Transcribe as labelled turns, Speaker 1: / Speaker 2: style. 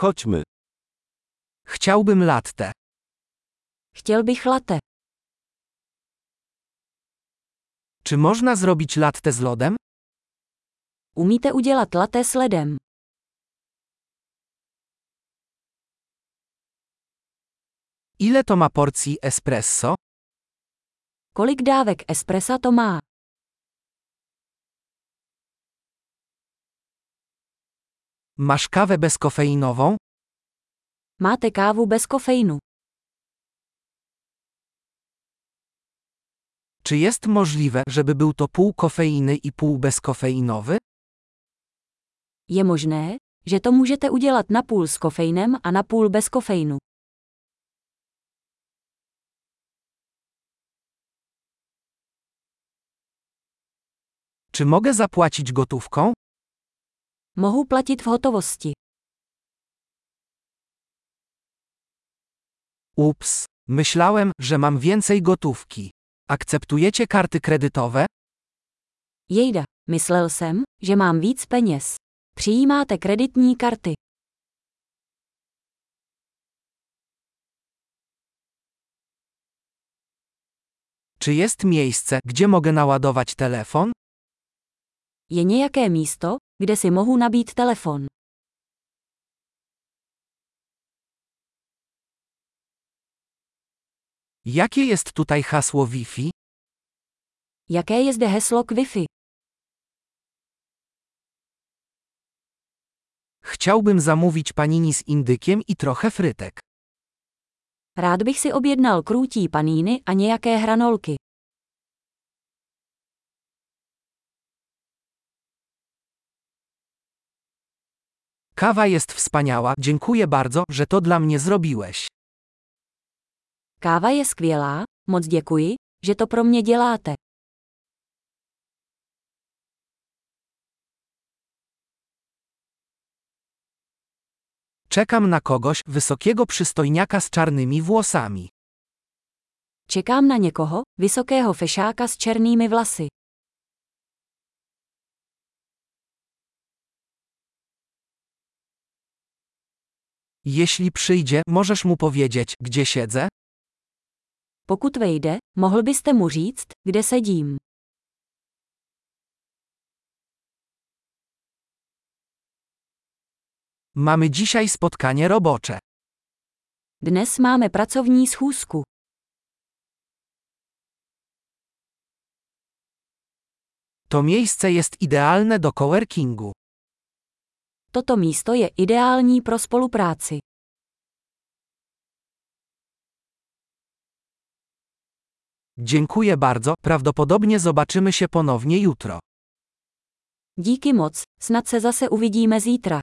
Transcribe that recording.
Speaker 1: Chodźmy.
Speaker 2: Chciałbym latte.
Speaker 3: Chtěl bych latte.
Speaker 2: Czy można zrobić latte z lodem?
Speaker 3: Umíte udělat latte s ledem?
Speaker 2: Ile to ma porcji espresso?
Speaker 3: Kolik dávek espressa to má?
Speaker 2: Masz kawę bezkofeinową?
Speaker 3: Máte kávu bez kofeinu.
Speaker 2: Czy jest możliwe, żeby był to pół kofeiny i pół bezkofeinowy?
Speaker 3: Je možné, že to můžete udělat napůl s kofeinem a napůl bez kofeinu.
Speaker 2: Czy mogę zapłacić gotówką?
Speaker 3: Mohu platit v hotovosti.
Speaker 2: Ups, myślałem, że mam więcej gotówki. Akceptujecie karty kredytowe?
Speaker 3: Jejda, myslel jsem, že mám víc peněz. Přijímáte kreditní karty.
Speaker 2: Czy jest miejsce, gdzie mogę naładować telefon?
Speaker 3: Je nějaké místo, kde si mohu nabít telefon.
Speaker 2: Jakie jest tutaj hasło Wi-Fi?
Speaker 3: Jaké je zde heslo k Wi-Fi?
Speaker 2: Chciałbym zamówić panini z indykiem i trochę frytek.
Speaker 3: Rád bych si objednal krůtí paníny a nějaké hranolky.
Speaker 2: Kawa jest wspaniała, dziękuję bardzo, że to dla mnie zrobiłeś.
Speaker 3: Káva je skvělá, moc děkuji, že to pro mě děláte.
Speaker 2: Czekam na kogoś, wysokiego przystojniaka z czarnymi włosami.
Speaker 3: Čekám na někoho, vysokého fešáka s černými vlasy.
Speaker 2: Jeśli przyjdzie, możesz mu powiedzieć, gdzie siedzę?
Speaker 3: Pokud vejde, mohl byste mu říct, kde sedím.
Speaker 2: Mamy dzisiaj spotkanie robocze.
Speaker 3: Dnes máme pracovní schůzku.
Speaker 2: To miejsce jest idealne do coworkingu.
Speaker 3: Toto místo je ideální pro spolupráci.
Speaker 2: Dziękuję bardzo, prawdopodobnie zobaczymy się ponownie jutro.
Speaker 3: Díky moc, snad se zase uvidíme zítra.